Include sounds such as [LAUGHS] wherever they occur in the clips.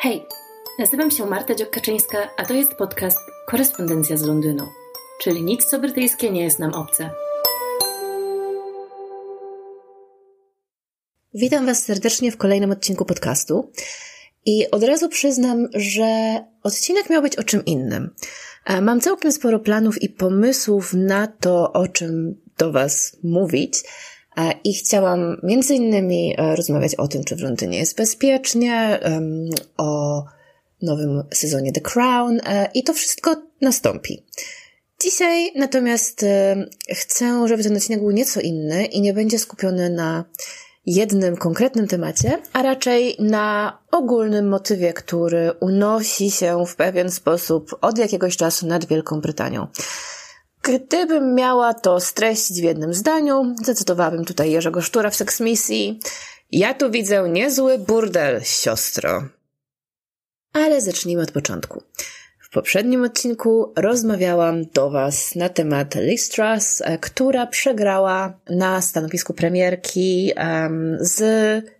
Hej, nazywam się Marta Dziokaczyńska, a to jest podcast Korespondencja z Londynu, czyli nic co brytyjskie nie jest nam obce. Witam Was serdecznie w kolejnym odcinku podcastu. I od razu przyznam, że odcinek miał być o czym innym. E, mam całkiem sporo planów i pomysłów na to, o czym do Was mówić. E, I chciałam między innymi e, rozmawiać o tym, czy w Londynie jest bezpiecznie, o nowym sezonie The Crown i to wszystko nastąpi. Dzisiaj natomiast chcę, żeby ten odcinek był nieco inny i nie będzie skupiony na jednym konkretnym temacie, a raczej na ogólnym motywie, który unosi się w pewien sposób od jakiegoś czasu nad Wielką Brytanią. Gdybym miała to streścić w jednym zdaniu, zacytowałabym tutaj Jerzego Sztura w Seksmisji. Ja tu widzę niezły burdel, siostro. Ale zacznijmy od początku. W poprzednim odcinku rozmawiałam do Was na temat Liz e, która przegrała na stanowisku premierki um, z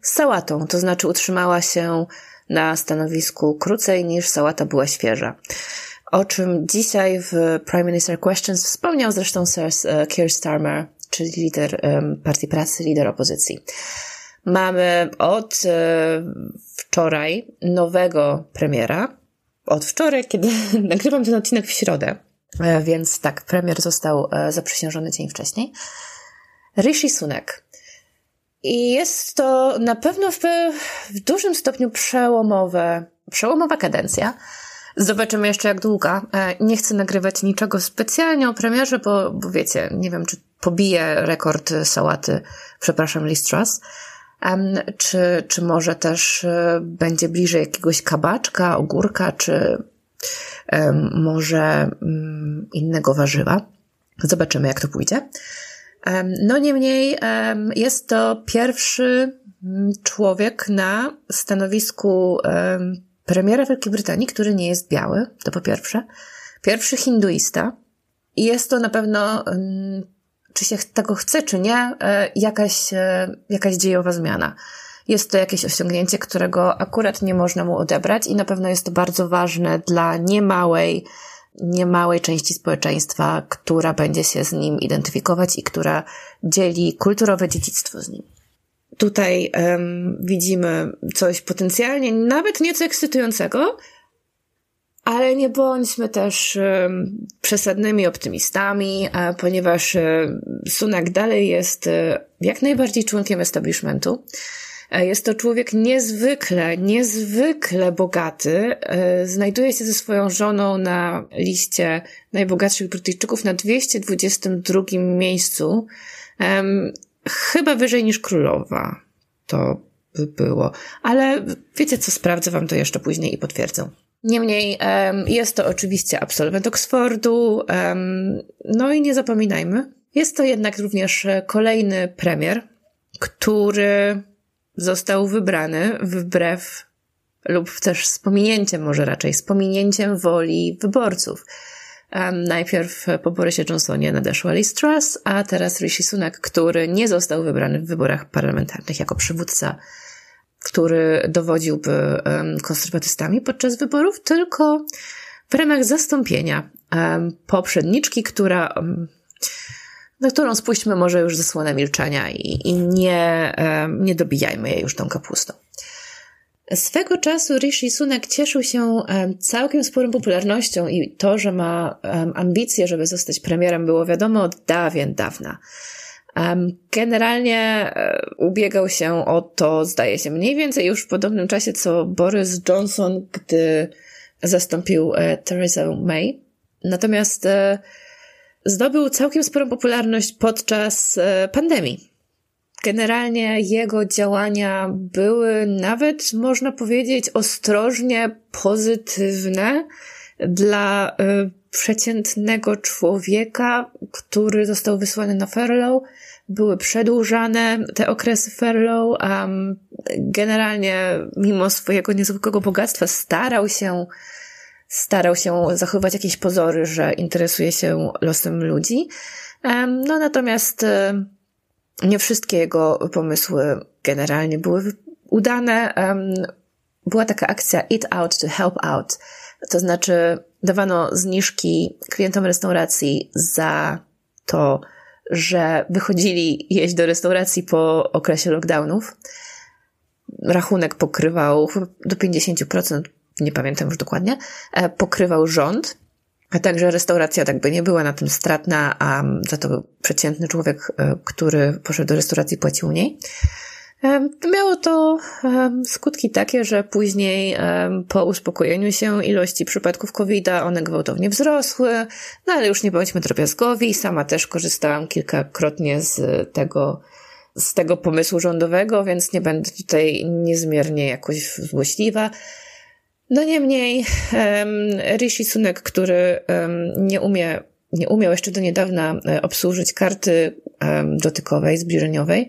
sałatą, to znaczy utrzymała się na stanowisku krócej niż sałata była świeża. O czym dzisiaj w Prime Minister Questions wspomniał zresztą Sir e, Keir Starmer, czyli lider Partii Pracy, lider opozycji. Mamy od e, wczoraj nowego premiera, od wczoraj, kiedy [LAUGHS] nagrywam ten odcinek w środę, e, więc tak, premier został zaprzysiężony dzień wcześniej. Rishi Sunak. I jest to na pewno w, w dużym stopniu przełomowe, przełomowa kadencja. Zobaczymy jeszcze jak długa. E, nie chcę nagrywać niczego specjalnie o premierze, bo, bo wiecie, nie wiem, czy pobije rekord sałaty, przepraszam, Liz Truss, czy, czy może też e, będzie bliżej jakiegoś kabaczka, ogórka, czy może mm, innego warzywa. Zobaczymy, jak to pójdzie. No niemniej jest to pierwszy mm, człowiek na stanowisku premiera Wielkiej Brytanii, który nie jest biały, to po pierwsze. Pierwszy hinduista. I jest to na pewno czy się tego chce, czy nie, e, jakaś, e, jakaś dziejowa zmiana. Jest to jakieś osiągnięcie, którego akurat nie można mu odebrać i na pewno jest to bardzo ważne dla niemałej, niemałej części społeczeństwa, która będzie się z nim identyfikować i która dzieli kulturowe dziedzictwo z nim. Tutaj um, widzimy coś potencjalnie nawet nieco ekscytującego, ale nie bądźmy też przesadnymi optymistami, ponieważ Sunak dalej jest e, jak najbardziej członkiem establishmentu. E, jest to człowiek niezwykle, niezwykle bogaty. E, znajduje się ze swoją żoną na liście najbogatszych Brytyjczyków na 222 miejscu. Chyba wyżej niż królowa. To by było. Ale wiecie co, sprawdzę wam to jeszcze później i potwierdzę. Niemniej jest to oczywiście absolwent Oxfordu, no i nie zapominajmy, jest to jednak również kolejny premier, który został wybrany wbrew lub też z pominięciem, może raczej z pominięciem woli wyborców. Najpierw po Borysie Johnsonie nadeszła Liz Truss, a teraz Rishi Sunak, który nie został wybrany w wyborach parlamentarnych jako przywódca który dowodziłby konserwatystami podczas wyborów, tylko w ramach zastąpienia poprzedniczki, która, na którą spuśćmy może już zasłonę milczenia i, i nie, nie dobijajmy jej już tą kapustą. Swego czasu Rishi Sunak cieszył się całkiem sporą popularnością i to, że ma ambicje, żeby zostać premierem, było wiadomo od dawien dawna. Generalnie e, ubiegał się o to, zdaje się, mniej więcej już w podobnym czasie co Boris Johnson, gdy zastąpił e, Theresa May. Natomiast e, zdobył całkiem sporą popularność podczas pandemii. Generalnie jego działania były nawet, można powiedzieć, ostrożnie pozytywne dla przeciętnego człowieka, który został wysłany na furlough. Były przedłużane te okresy furlough. Um, generalnie, mimo swojego niezwykłego bogactwa, starał się, starał się zachować jakieś pozory, że interesuje się losem ludzi. No natomiast um, nie wszystkie jego pomysły generalnie były udane. Była taka akcja Eat Out to Help Out. To znaczy dawano zniżki klientom restauracji za to, że wychodzili jeść do restauracji po okresie lockdownów. Rachunek pokrywał do 50%, nie pamiętam już dokładnie, e, pokrywał rząd, a także restauracja tak by nie była na tym stratna, a za to przeciętny człowiek, e, który poszedł do restauracji płacił mniej. Miało to skutki takie, że później po uspokojeniu się ilości przypadków covid one gwałtownie wzrosły, no ale już nie bądźmy drobiazgowi. Sama też korzystałam kilkakrotnie z tego, z tego pomysłu rządowego, więc nie będę tutaj niezmiernie jakoś złośliwa. No niemniej Rishi Sunak, który nie umie, nie umiał jeszcze do niedawna e, obsłużyć karty dotykowej, zbliżeniowej,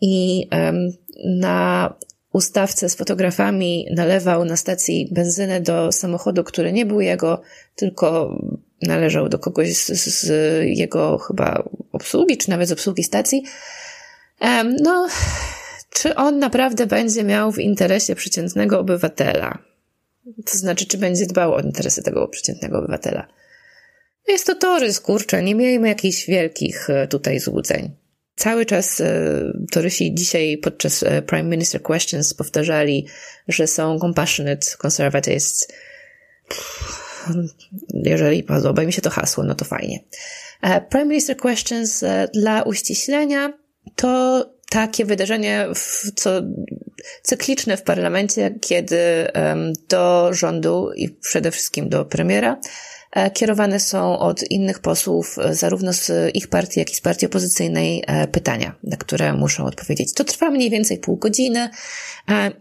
i na ustawce z fotografami nalewał na stacji benzynę do samochodu, który nie był jego, tylko należał do kogoś z, z jego chyba obsługi, czy nawet z obsługi stacji. No, czy on naprawdę będzie miał w interesie przeciętnego obywatela? To znaczy, czy będzie dbał o interesy tego przeciętnego obywatela? Jest to torys, kurczę, nie miejmy jakichś wielkich e, tutaj złudzeń. Cały czas e, torysi dzisiaj podczas e, Prime Minister Questions powtarzali, że są compassionate conservatives. Jeżeli podoba mi się to hasło, no to fajnie. Prime Minister Questions dla uściślenia to takie wydarzenie, co cykliczne w parlamencie, kiedy do rządu i przede wszystkim do premiera E, kierowane są od innych posłów, e, zarówno z ich partii, jak i z partii opozycyjnej, e, pytania, na które muszą odpowiedzieć. To trwa mniej więcej pół godziny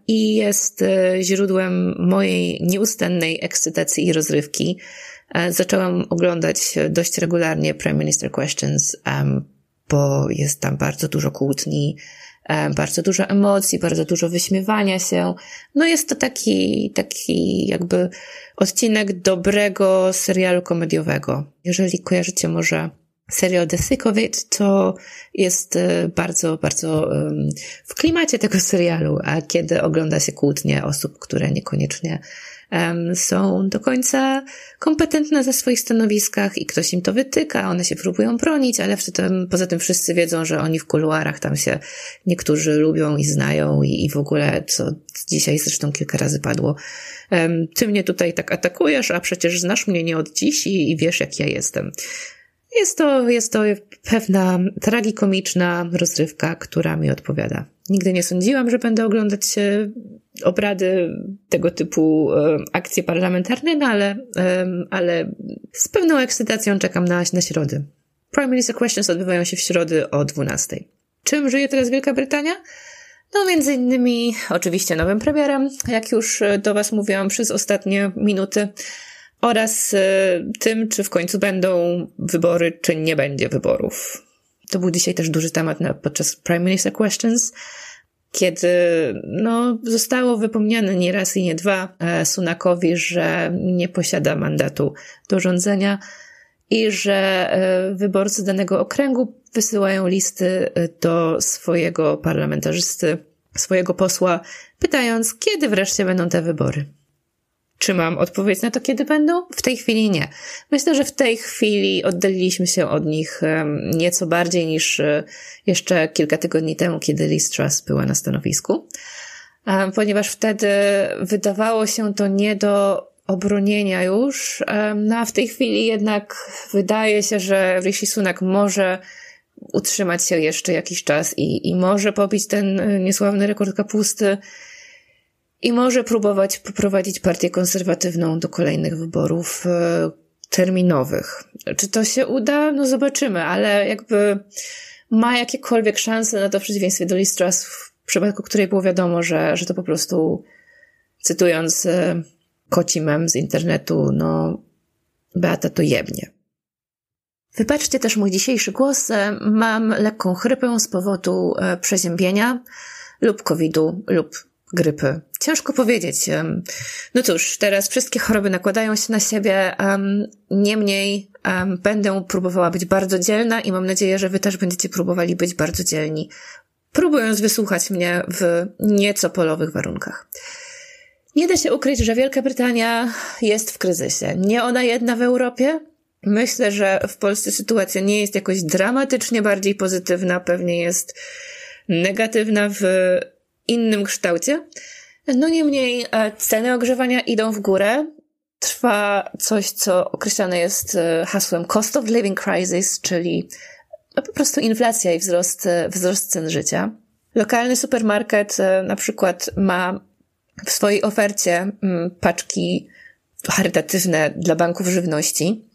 i jest źródłem mojej nieustannej ekscytacji i rozrywki. Zaczęłam oglądać dość regularnie Prime Minister Questions, bo jest tam bardzo dużo kłótni, bardzo dużo emocji, bardzo dużo wyśmiewania się. No jest to taki, taki jakby odcinek dobrego serialu komediowego. Jeżeli kojarzycie może serial of It, to jest e, bardzo, bardzo w klimacie tego serialu, a kiedy ogląda się kłótnie osób, które niekoniecznie są do końca kompetentne ze swoich stanowiskach i ktoś im to wytyka, one się próbują bronić, ale tym, poza tym wszyscy wiedzą, że oni w kuluarach tam się niektórzy lubią i znają i, i w ogóle, co dzisiaj zresztą kilka razy padło. Ty mnie tutaj tak atakujesz, a przecież znasz mnie nie od dziś i, i wiesz, jak ja jestem. Jest to, jest to pewna tragikomiczna rozrywka, która mi odpowiada. Nigdy nie sądziłam, że będę oglądać obrady tego typu akcje parlamentarne, no ale, ale z pewną ekscytacją czekam na, na środy. Prime Minister Questions odbywają się w środy o 12. Czym żyje teraz Wielka Brytania? No, między innymi, oczywiście nowym premierem, jak już do Was mówiłam przez ostatnie minuty, oraz tym, czy w końcu będą wybory, czy nie będzie wyborów. To był dzisiaj też duży temat na, podczas Prime Minister Questions kiedy no, zostało wypomniane nie raz i nie dwa e, Sunakowi, że nie posiada mandatu do rządzenia i że e, wyborcy danego okręgu wysyłają listy e, do swojego parlamentarzysty, swojego posła, pytając, kiedy wreszcie będą te wybory. Czy mam odpowiedź na to, kiedy będą? W tej chwili nie. Myślę, że w tej chwili oddaliliśmy się od nich nieco bardziej niż e, jeszcze kilka tygodni temu, kiedy Liz Truss była na stanowisku, ponieważ wtedy wydawało się to nie do obronienia już, no a w tej chwili jednak wydaje się, że Rishi Sunak może utrzymać się jeszcze jakiś czas i, i może pobić ten e, niesławny rekord kapusty, i może próbować poprowadzić partię konserwatywną do kolejnych wyborów e, terminowych. Czy to się uda? No zobaczymy, ale jakby ma jakiekolwiek szanse na to w przeciwieństwie do Liz Truss, w przypadku której było wiadomo, że, że to po prostu, cytując e, koci mem z internetu, no Beata to jebnie. Wybaczcie też mój dzisiejszy głos. E, mam lekką chrypę z powodu przeziębienia lub COVID-u lub grypy. Ciężko powiedzieć. No cóż, teraz wszystkie choroby nakładają się na siebie. Niemniej będę próbowała być bardzo dzielna i mam nadzieję, że wy też będziecie próbowali być bardzo dzielni, próbując wysłuchać mnie w nieco polowych warunkach. Nie da się ukryć, że Wielka Brytania jest w kryzysie. Nie ona jedna w Europie. Myślę, że w Polsce sytuacja nie jest jakoś dramatycznie bardziej pozytywna, pewnie jest negatywna w innym kształcie. No niemniej e, ceny ogrzewania idą w górę. Trwa coś, co określane jest e, hasłem cost of living crisis, czyli no po prostu inflacja i wzrost, e, wzrost cen życia. Lokalny supermarket na przykład ma w swojej ofercie mm, paczki charytatywne dla banków żywności.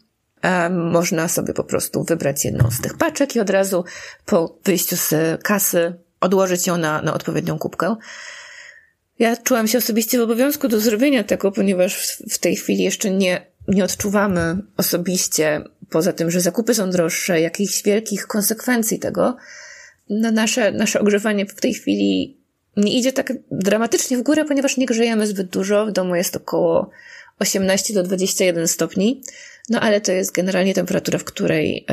Można sobie po prostu wybrać jedną z tych paczek i od razu po wyjściu z kasy odłożyć ją na, na odpowiednią kubkę. Ja czułam się osobiście w obowiązku do zrobienia tego, ponieważ w, w tej chwili jeszcze nie, nie odczuwamy osobiście, poza tym, że zakupy są droższe, jakichś wielkich konsekwencji tego. Na nasze, nasze ogrzewanie w tej chwili nie idzie tak dramatycznie w górę, ponieważ nie grzejemy zbyt dużo. W domu jest około 18 do 21 stopni. No ale to jest generalnie temperatura, w której,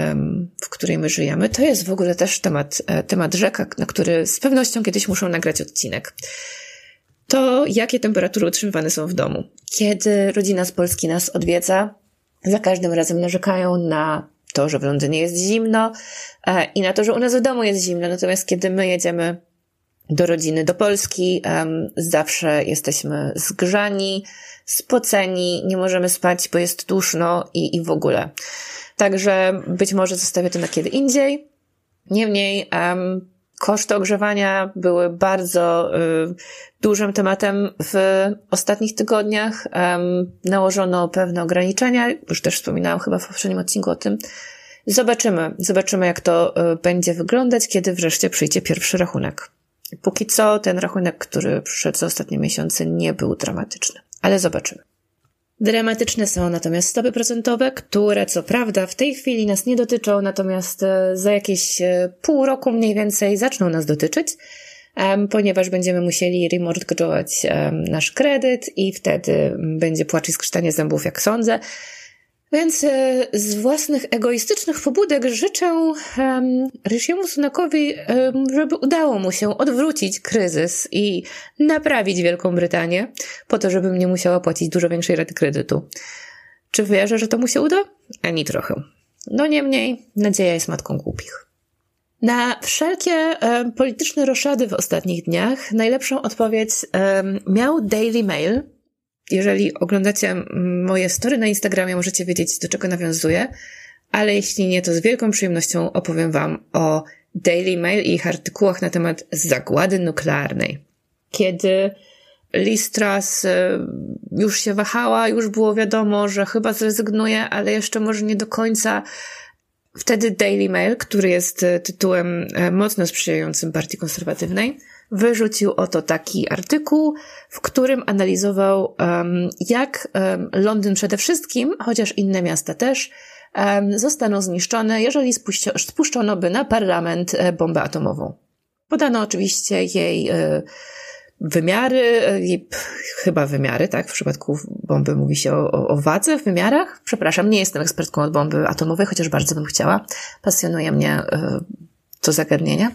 w której my żyjemy. To jest w ogóle też temat, e, temat rzeka, na który z pewnością kiedyś muszą nagrać odcinek. To jakie temperatury utrzymywane są w domu. Kiedy rodzina z Polski nas odwiedza, za każdym razem narzekają na to, że w Londynie jest zimno e, i na to, że u nas w domu jest zimno. Natomiast kiedy my jedziemy do rodziny, do Polski. Zawsze jesteśmy zgrzani, spoceni, nie możemy spać, bo jest duszno i, i w ogóle. Także być może zostawię to na kiedy indziej. Niemniej um, koszty ogrzewania były bardzo y, dużym tematem w ostatnich tygodniach. Um, nałożono pewne ograniczenia, już też wspominałam chyba w poprzednim odcinku o tym. Zobaczymy, zobaczymy jak to y, będzie wyglądać, kiedy wreszcie przyjdzie pierwszy rachunek. Póki co ten rachunek, który przyszedł za ostatnie miesiące, nie był dramatyczny, ale zobaczymy. Dramatyczne są natomiast stopy procentowe, które co prawda w tej chwili nas nie dotyczą, natomiast e, za jakieś e, pół roku mniej więcej zaczną nas dotyczyć, ponieważ będziemy musieli remortgage'ować nasz kredyt i wtedy będzie płacz i zębów, jak sądzę. Więc e, z własnych egoistycznych pobudek życzę um, Rishiemu Sunakowi, um, żeby udało mu się odwrócić kryzys i naprawić Wielką Brytanię, po to, żebym nie musiała płacić dużo większej raty kredytu. Czy wierzę, że to mu się uda? Ani trochę. No niemniej, nadzieja jest matką głupich. Na wszelkie polityczne roszady w ostatnich dniach najlepszą odpowiedź miał Daily Mail, jeżeli oglądacie moje story na Instagramie, możecie wiedzieć, do czego nawiązuję, ale jeśli nie, to z wielką przyjemnością opowiem Wam o Daily Mail i ich artykułach na temat zagłady nuklearnej. Kiedy Liz Truss e, już się wahała, już było wiadomo, że chyba zrezygnuje, ale jeszcze może nie do końca. Wtedy Daily Mail, który jest e, tytułem e, mocno sprzyjającym partii konserwatywnej, wyrzucił oto taki artykuł, w którym analizował, jak Londyn przede wszystkim, chociaż inne miasta też, zostaną zniszczone, jeżeli spuszczono by na parlament e, bombę atomową. Podano oczywiście jej y, wymiary, e, chyba wymiary, tak? W przypadku bomby mówi się o, o, o wadze w wymiarach. Przepraszam, nie jestem ekspertką od bomby atomowej, chociaż bardzo bym chciała. Pasjonuje mnie to zagadnienie.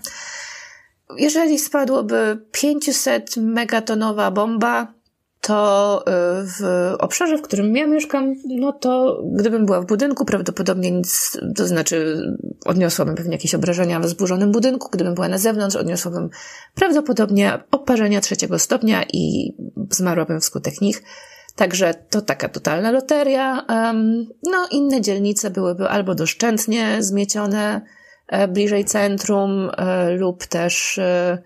Jeżeli spadłoby 500 megatonowa bomba, to y, w obszarze, w którym ja mieszkam, no to gdybym była w budynku, prawdopodobnie nic, to znaczy odniosłabym pewnie jakieś obrażenia w zburzonym budynku. Gdybym była na zewnątrz, odniosłabym prawdopodobnie oparzenia trzeciego stopnia i zmarłabym wskutek nich. Także to taka totalna loteria. No, inne dzielnice byłyby albo doszczętnie zmiecione, bliżej centrum e, lub też e,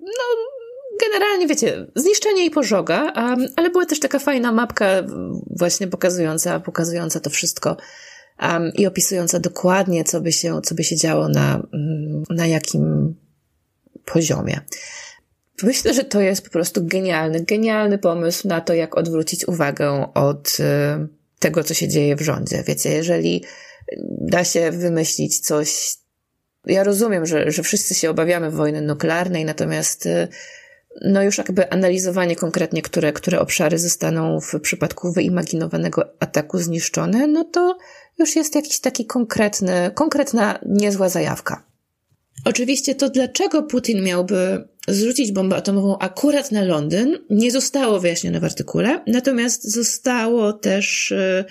no, generalnie wiecie, zniszczenie i pożoga, ale była też taka fajna mapka właśnie pokazująca, pokazująca to wszystko i opisująca dokładnie, co by się, co by się działo na, mm, na jakim poziomie. Myślę, że to jest po prostu genialny, genialny pomysł na to, jak odwrócić uwagę od tego, co się dzieje w rządzie. Wiecie, jeżeli da się wymyślić coś ja rozumiem, że, że wszyscy się obawiamy wojny nuklearnej, natomiast y, no już jakby analizowanie konkretnie, które, które obszary zostaną w przypadku wyimaginowanego ataku zniszczone, no to już jest jakiś taki konkretny, konkretna, niezła zajawka. Oczywiście to dlaczego Putin miałby zrzucić bombę atomową akurat na Londyn, nie zostało wyjaśnione w artykule, natomiast zostało też y,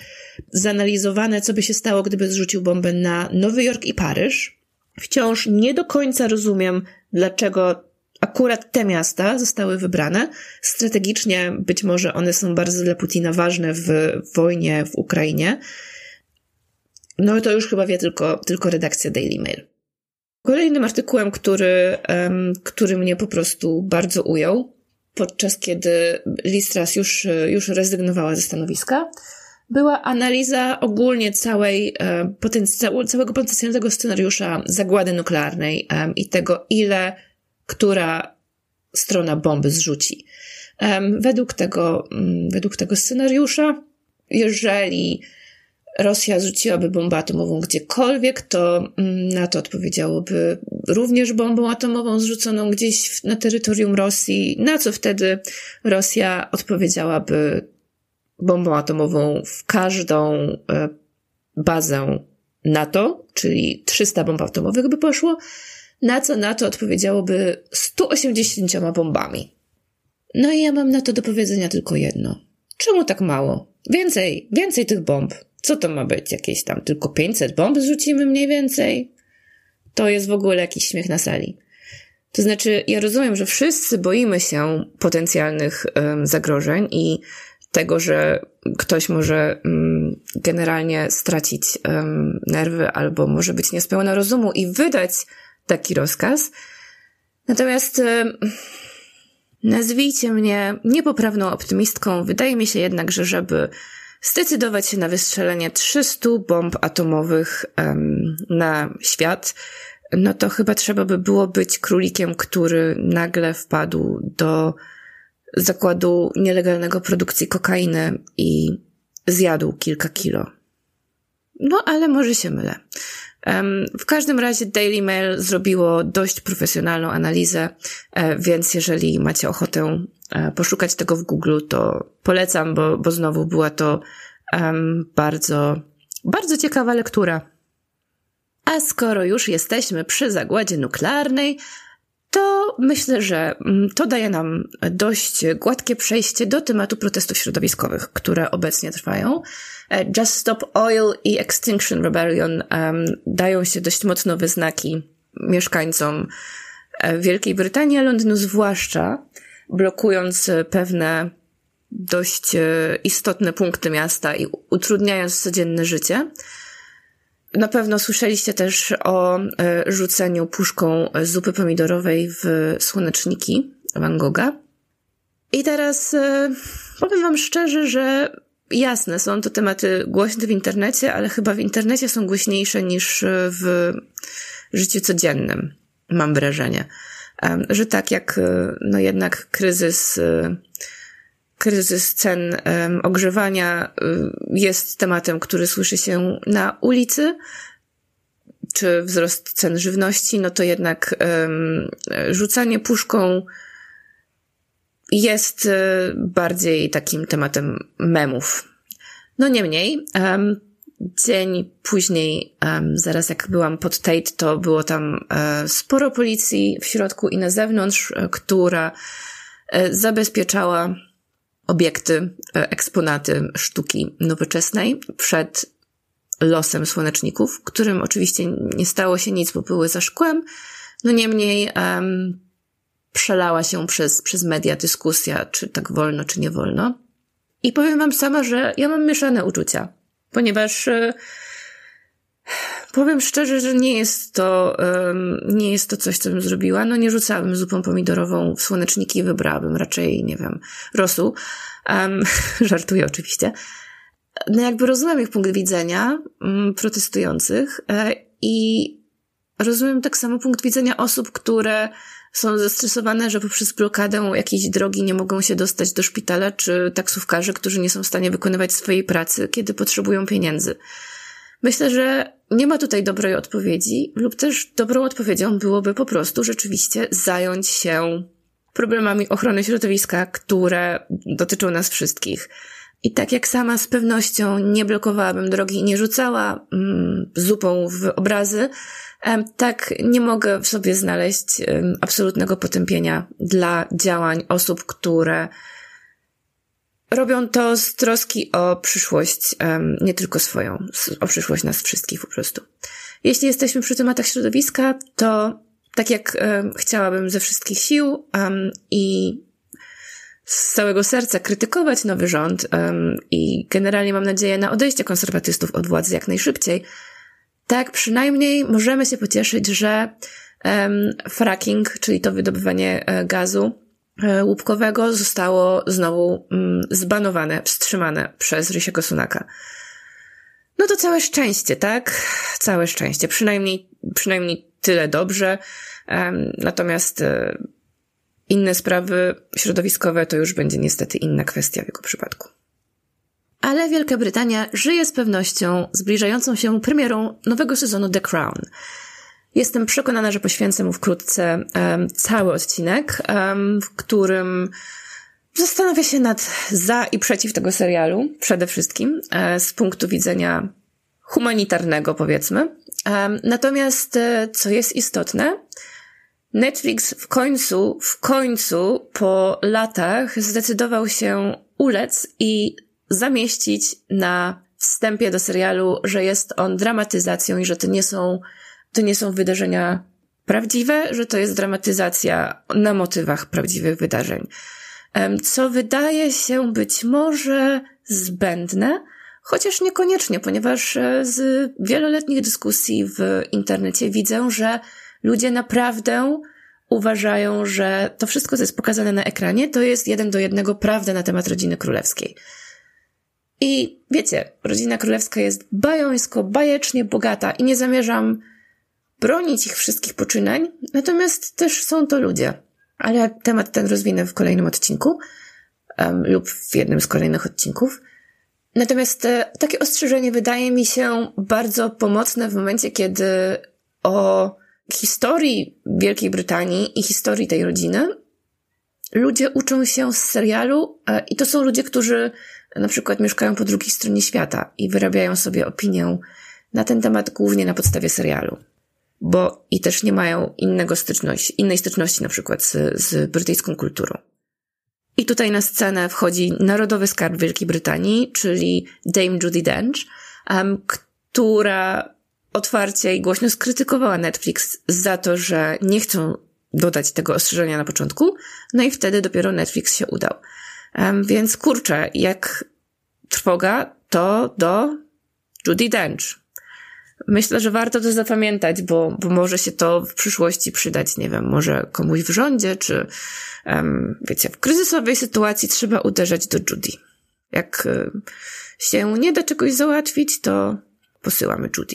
zanalizowane, co by się stało, gdyby zrzucił bombę na Nowy Jork i Paryż. Wciąż nie do końca rozumiem, dlaczego akurat te miasta zostały wybrane. Strategicznie być może one są bardzo dla Putina ważne w wojnie w Ukrainie. No to już chyba wie tylko, tylko redakcja Daily Mail. Kolejnym artykułem, który, który mnie po prostu bardzo ujął, podczas kiedy Listras już, już rezygnowała ze stanowiska, była analiza ogólnie całej, um, potenc- całego potencjalnego scenariusza zagłady nuklearnej i tego, ile która strona bomby zrzuci. Według tego, według tego scenariusza, jeżeli Rosja zrzuciłaby bombę atomową gdziekolwiek, to na to odpowiedziałoby również bombą atomową zrzuconą gdzieś na terytorium Rosji, na co wtedy Rosja odpowiedziałaby bombą atomową w każdą e, bazę NATO, czyli 300 bomb atomowych by poszło, na co NATO odpowiedziałoby 180 bombami. No i ja mam na to do powiedzenia tylko jedno. Czemu tak mało? Więcej, więcej tych bomb. Co to ma być? Jakieś tam tylko 500 bomb zrzucimy mniej więcej? To jest w ogóle jakiś śmiech na sali. To znaczy, ja rozumiem, że wszyscy boimy się potencjalnych um, zagrożeń i tego, że ktoś może um, generalnie stracić nerwy albo może być niespełna rozumu i wydać taki rozkaz. Natomiast nazwijcie mnie niepoprawną optymistką. Wydaje mi się jednak, że żeby zdecydować się na wystrzelenie 300 bomb atomowych na świat, no to chyba trzeba by było być królikiem, który nagle wpadł do zakładu nielegalnego produkcji kokainy i zjadł kilka kilo. No, ale może się mylę. W każdym razie Daily Mail zrobiło dość profesjonalną analizę, e, więc jeżeli macie ochotę e, poszukać tego w Google, to polecam, bo, bo znowu była to bardzo, bardzo ciekawa lektura. A skoro już jesteśmy przy zagładzie nuklearnej, to myślę, że mm, to daje nam dość gładkie przejście do tematu protestów środowiskowych, które obecnie trwają. E, Just Stop Oil i Extinction Rebellion um, dają się dość mocno we znaki mieszkańcom e, Wielkiej Brytanii, a Londynu zwłaszcza, blokując pewne dość e, istotne punkty miasta i utrudniając codzienne życie. Na pewno słyszeliście też o rzuceniu puszką zupy pomidorowej w słoneczniki Van Gogha. I teraz powiem wam szczerze, że jasne, są to tematy głośne w internecie, ale chyba w internecie są głośniejsze niż w życiu codziennym, mam wrażenie. Że tak jak, no jednak kryzys, kryzys cen ogrzewania jest tematem, który słyszy się na ulicy, czy wzrost cen żywności, no to jednak rzucanie puszką jest e, bardziej takim tematem memów. No niemniej, um, dzień później, um, zaraz jak byłam pod Tate, to było tam um, sporo policji w środku i na zewnątrz, która zabezpieczała obiekty, eksponaty sztuki nowoczesnej przed losem słoneczników, którym oczywiście nie stało się nic, bo były za szkłem. No niemniej um, przelała się przez, przez media dyskusja, czy tak wolno, czy nie wolno. I powiem wam sama, że ja mam mieszane uczucia, ponieważ yy, powiem szczerze, że nie jest to, yy, nie jest to coś, co bym zrobiła. No nie rzucałabym zupą pomidorową w słoneczniki, wybrałabym raczej, nie wiem, rosół. Um, [LAUGHS] żartuję oczywiście. No jakby rozumiem ich punkt widzenia mm, protestujących yy, i rozumiem tak samo punkt widzenia osób, które są zestresowane, że poprzez blokadę jakiejś drogi nie mogą się dostać do szpitala, czy taksówkarze, którzy nie są w stanie wykonywać swojej pracy, kiedy potrzebują pieniędzy. Myślę, że nie ma tutaj dobrej odpowiedzi, lub też dobrą odpowiedzią byłoby po prostu rzeczywiście zająć się problemami ochrony środowiska, które dotyczą nas wszystkich. I tak jak sama z pewnością nie blokowałabym drogi i nie rzucała mm, zupą w obrazy, tak nie mogę w sobie znaleźć absolutnego potępienia dla działań osób, które robią to z troski o przyszłość, nie tylko swoją, o przyszłość nas wszystkich po prostu. Jeśli jesteśmy przy tematach środowiska, to tak jak chciałabym ze wszystkich sił i z całego serca krytykować nowy rząd i generalnie mam nadzieję na odejście konserwatystów od władzy jak najszybciej, tak przynajmniej możemy się pocieszyć, że fracking, czyli to wydobywanie e, gazu, łupkowego zostało znowu mm, zbanowane, wstrzymane przez Rysiego Sunaka. No to całe szczęście, tak? Całe szczęście. Przynajmniej, przynajmniej tyle dobrze. Natomiast e, inne sprawy środowiskowe to już będzie niestety inna kwestia w jego przypadku. Ale Wielka Brytania żyje z pewnością zbliżającą się premierą nowego sezonu The Crown – Jestem przekonana, że poświęcę mu wkrótce um, cały odcinek, um, w którym zastanawia się nad za i przeciw tego serialu, przede wszystkim e, z punktu widzenia humanitarnego, powiedzmy. Natomiast, e, co jest istotne, Netflix w końcu, w końcu po latach zdecydował się ulec i zamieścić na wstępie do serialu, że jest on dramatyzacją i że to nie są to nie są wydarzenia prawdziwe, że to jest dramatyzacja na motywach prawdziwych wydarzeń. Co wydaje się być może zbędne, chociaż niekoniecznie, ponieważ e, z wieloletnich dyskusji w internecie widzę, że ludzie naprawdę uważają, że to wszystko, co jest pokazane na ekranie, to jest jeden do jednego prawda na temat rodziny królewskiej. I wiecie, rodzina królewska jest bajońsko, bajecznie bogata i nie zamierzam bronić ich wszystkich poczynań, natomiast też są to ludzie. Ale temat ten rozwinę w kolejnym odcinku um, lub w jednym z kolejnych odcinków. Natomiast e, takie ostrzeżenie wydaje mi się bardzo pomocne w momencie, kiedy o historii Wielkiej Brytanii i historii tej rodziny ludzie uczą się z serialu e, i to są ludzie, którzy na przykład mieszkają po drugiej stronie świata i wyrabiają sobie opinię na ten temat głównie na podstawie serialu bo i też nie mają innego styczności, innej styczności na przykład z, z brytyjską kulturą. I tutaj na scenę wchodzi Narodowy Skarb Wielkiej Brytanii, czyli Dame Judy Dench, um, która otwarcie i głośno skrytykowała Netflix za to, że nie chcą dodać tego ostrzeżenia na początku, no i wtedy dopiero Netflix się udał. Um, więc kurczę, jak trwoga, to do Judy Dench, Myślę, że warto to zapamiętać, bo, bo może się to w przyszłości przydać, nie wiem, może komuś w rządzie, czy um, wiecie, w kryzysowej sytuacji trzeba uderzać do Judy. Jak y, się nie da czegoś załatwić, to posyłamy Judy.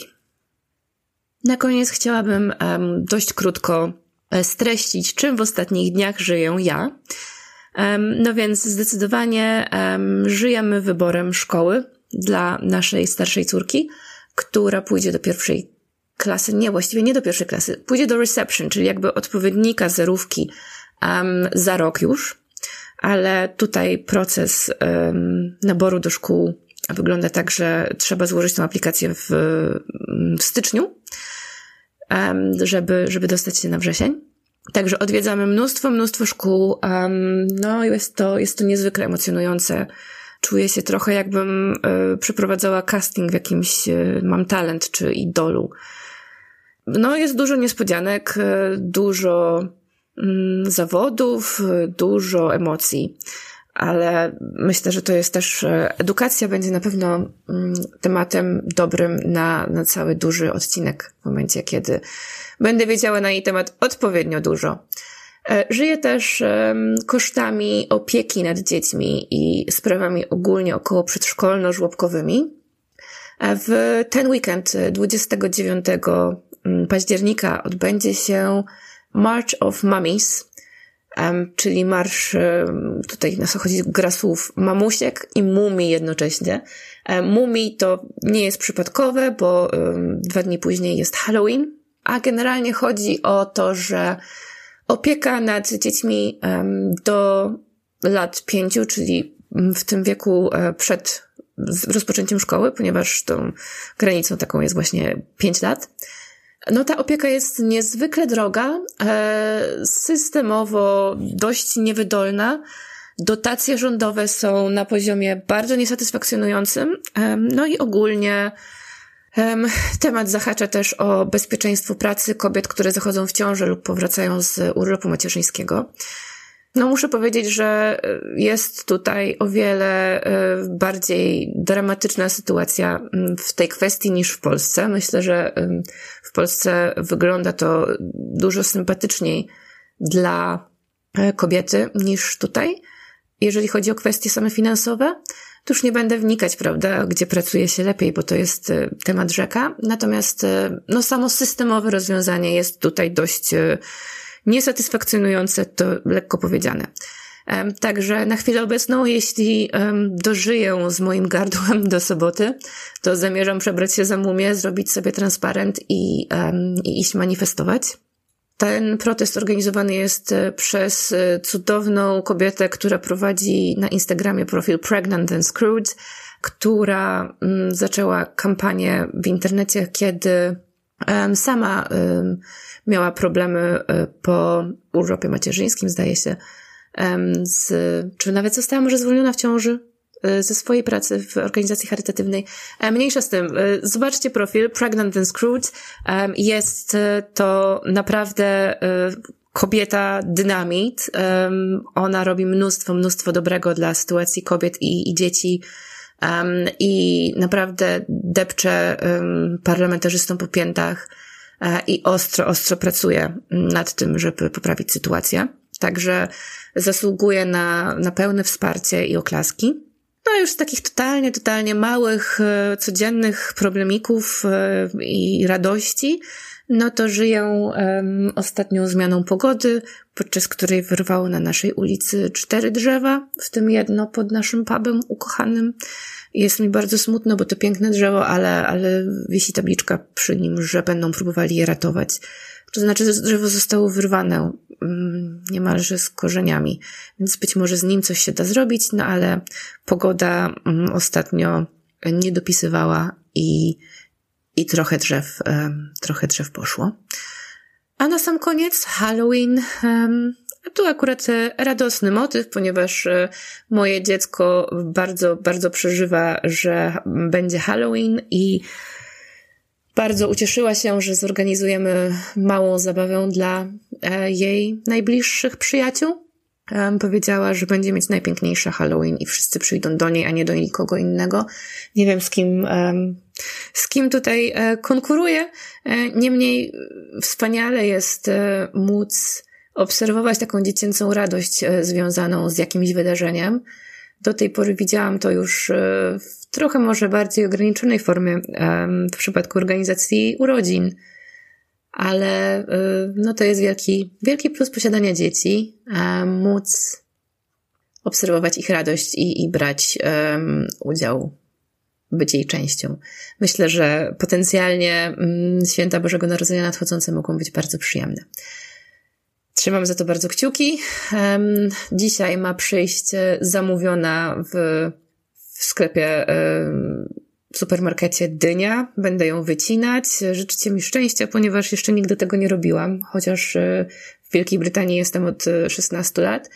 Na koniec chciałabym um, dość krótko e, streścić, czym w ostatnich dniach żyję ja. No więc zdecydowanie żyjemy wyborem szkoły dla naszej starszej córki która pójdzie do pierwszej klasy, nie, właściwie nie do pierwszej klasy, pójdzie do reception, czyli jakby odpowiednika zerówki um, za rok już, ale tutaj proces um, naboru do szkół wygląda tak, że trzeba złożyć tą aplikację w, w styczniu, um, żeby, żeby dostać się na wrzesień. Także odwiedzamy mnóstwo, mnóstwo szkół. Um, no, jest to, jest to niezwykle emocjonujące czuję się trochę jakbym y, przeprowadzała casting w jakimś y, Mam Talent czy Idolu. No, jest dużo niespodzianek, y, dużo y, zawodów, dużo emocji, ale myślę, że to jest też, edukacja będzie na pewno mm, tematem dobrym na, na cały duży odcinek w momencie, kiedy będę wiedziała na jej temat odpowiednio dużo. E, żyję też kosztami opieki nad dziećmi i sprawami ogólnie około przedszkolno-żłobkowymi. E, w ten weekend 29 mm, października odbędzie się March of Mummies, czyli marsz, tutaj nas chodzi gra słów mamusiek i mumi jednocześnie. E, mumi to nie jest przypadkowe, bo dwa dni później jest Halloween, a generalnie chodzi o to, że Opieka nad dziećmi do lat pięciu, czyli w tym wieku e, przed rozpoczęciem szkoły, ponieważ tą granicą taką jest właśnie pięć lat, no ta opieka jest niezwykle droga, e, systemowo dość niewydolna. Dotacje rządowe są na poziomie bardzo niesatysfakcjonującym. No i ogólnie temat zahacza też o bezpieczeństwo pracy kobiet, które zachodzą w ciąży lub powracają z urlopu macierzyńskiego. No muszę powiedzieć, że e, jest tutaj o wiele e, bardziej dramatyczna sytuacja mm, w tej kwestii niż w Polsce. Myślę, że w Polsce wygląda to dużo sympatyczniej dla e, kobiety niż tutaj. Jeżeli chodzi o kwestie same finansowe, to już nie będę wnikać, prawda, gdzie pracuje się lepiej, bo to jest temat rzeka. Natomiast no, samo systemowe rozwiązanie jest tutaj dość niesatysfakcjonujące, to lekko powiedziane. Także na chwilę obecną, jeśli dożyję z moim gardłem do soboty, to zamierzam przebrać się za mumię, zrobić sobie transparent i, i iść manifestować. Ten protest organizowany jest e, przez e, cudowną kobietę, która prowadzi na Instagramie profil Pregnant and Screwed, która mm, zaczęła kampanię w internecie, kiedy sama miała problemy e, po urlopie macierzyńskim, zdaje się, z, czy nawet została może zwolniona w ciąży ze swojej pracy w organizacji charytatywnej. E, mniejsza z tym, zobaczcie profil Pregnant and Screwed. Jest to naprawdę kobieta dynamit. Ona robi mnóstwo, mnóstwo dobrego dla sytuacji kobiet i, i dzieci. I naprawdę depcze parlamentarzystom po piętach E, i ostro, ostro pracuje nad tym, żeby poprawić sytuację. Także zasługuje na, na pełne wsparcie i oklaski. No już takich totalnie, totalnie małych, e, codziennych problemików e, i radości, no to żyję um, ostatnią zmianą pogody, podczas której wyrwało na naszej ulicy cztery drzewa, w tym jedno pod naszym pubem ukochanym. Jest mi bardzo smutno, bo to piękne drzewo, ale, ale wisi tabliczka przy nim, że będą próbowali je ratować. To znaczy, że drzewo zostało wyrwane um, niemalże z korzeniami, więc być może z nim coś się da zrobić, no ale pogoda um, ostatnio nie dopisywała i i trochę drzew, trochę drzew poszło. A na sam koniec Halloween. Tu akurat e, radosny motyw, ponieważ e, moje dziecko bardzo, bardzo przeżywa, że będzie Halloween i bardzo ucieszyła się, że zorganizujemy małą zabawę dla e, jej najbliższych przyjaciół. Powiedziała, że będzie mieć najpiękniejsze Halloween i wszyscy przyjdą do niej, a nie do nikogo innego. Nie wiem z kim, z kim tutaj e, konkuruję. E, niemniej wspaniale jest móc obserwować taką dziecięcą radość związaną z jakimś wydarzeniem. Do tej pory widziałam to już w trochę może bardziej ograniczonej formie w przypadku organizacji urodzin ale y, no to jest wielki, wielki plus posiadania dzieci, móc obserwować ich radość i, i brać udział, być jej częścią. Myślę, że potencjalnie um, święta Bożego Narodzenia nadchodzące mogą być bardzo przyjemne. Trzymam za to bardzo kciuki. Dzisiaj ma przyjść zamówiona w, w sklepie w supermarkecie dynia, będę ją wycinać. Życzcie mi szczęścia, ponieważ jeszcze nigdy tego nie robiłam, chociaż e, w Wielkiej Brytanii jestem od 16 e, lat.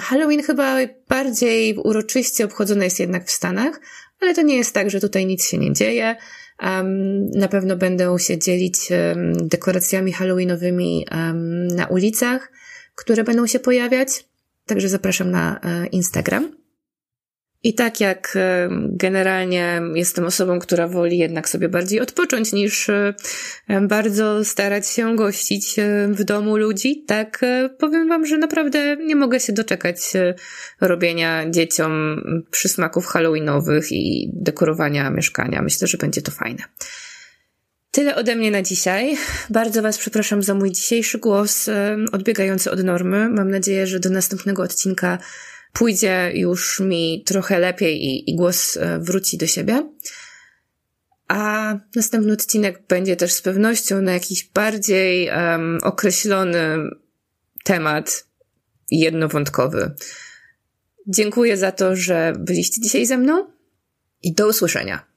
Halloween chyba bardziej uroczyście obchodzony jest jednak w Stanach, ale to nie jest tak, że tutaj nic się nie dzieje. Na pewno będę się dzielić dekoracjami halloweenowymi na ulicach, które będą się pojawiać. Także zapraszam na e, Instagram. I tak jak e, generalnie jestem osobą, która woli jednak sobie bardziej odpocząć niż e, bardzo starać się gościć e, w domu ludzi, tak powiem wam, że naprawdę nie mogę się doczekać robienia dzieciom przysmaków halloweenowych i dekorowania mieszkania. Myślę, że będzie to fajne. Tyle ode mnie na dzisiaj. Bardzo Was przepraszam za mój dzisiejszy głos odbiegający od normy. Mam nadzieję, że do następnego odcinka pójdzie już mi trochę lepiej i, i głos e, wróci do siebie. A następny odcinek będzie też z pewnością na jakiś bardziej um, określony temat jednowątkowy. Dziękuję za to, że byliście dzisiaj ze mną i do usłyszenia.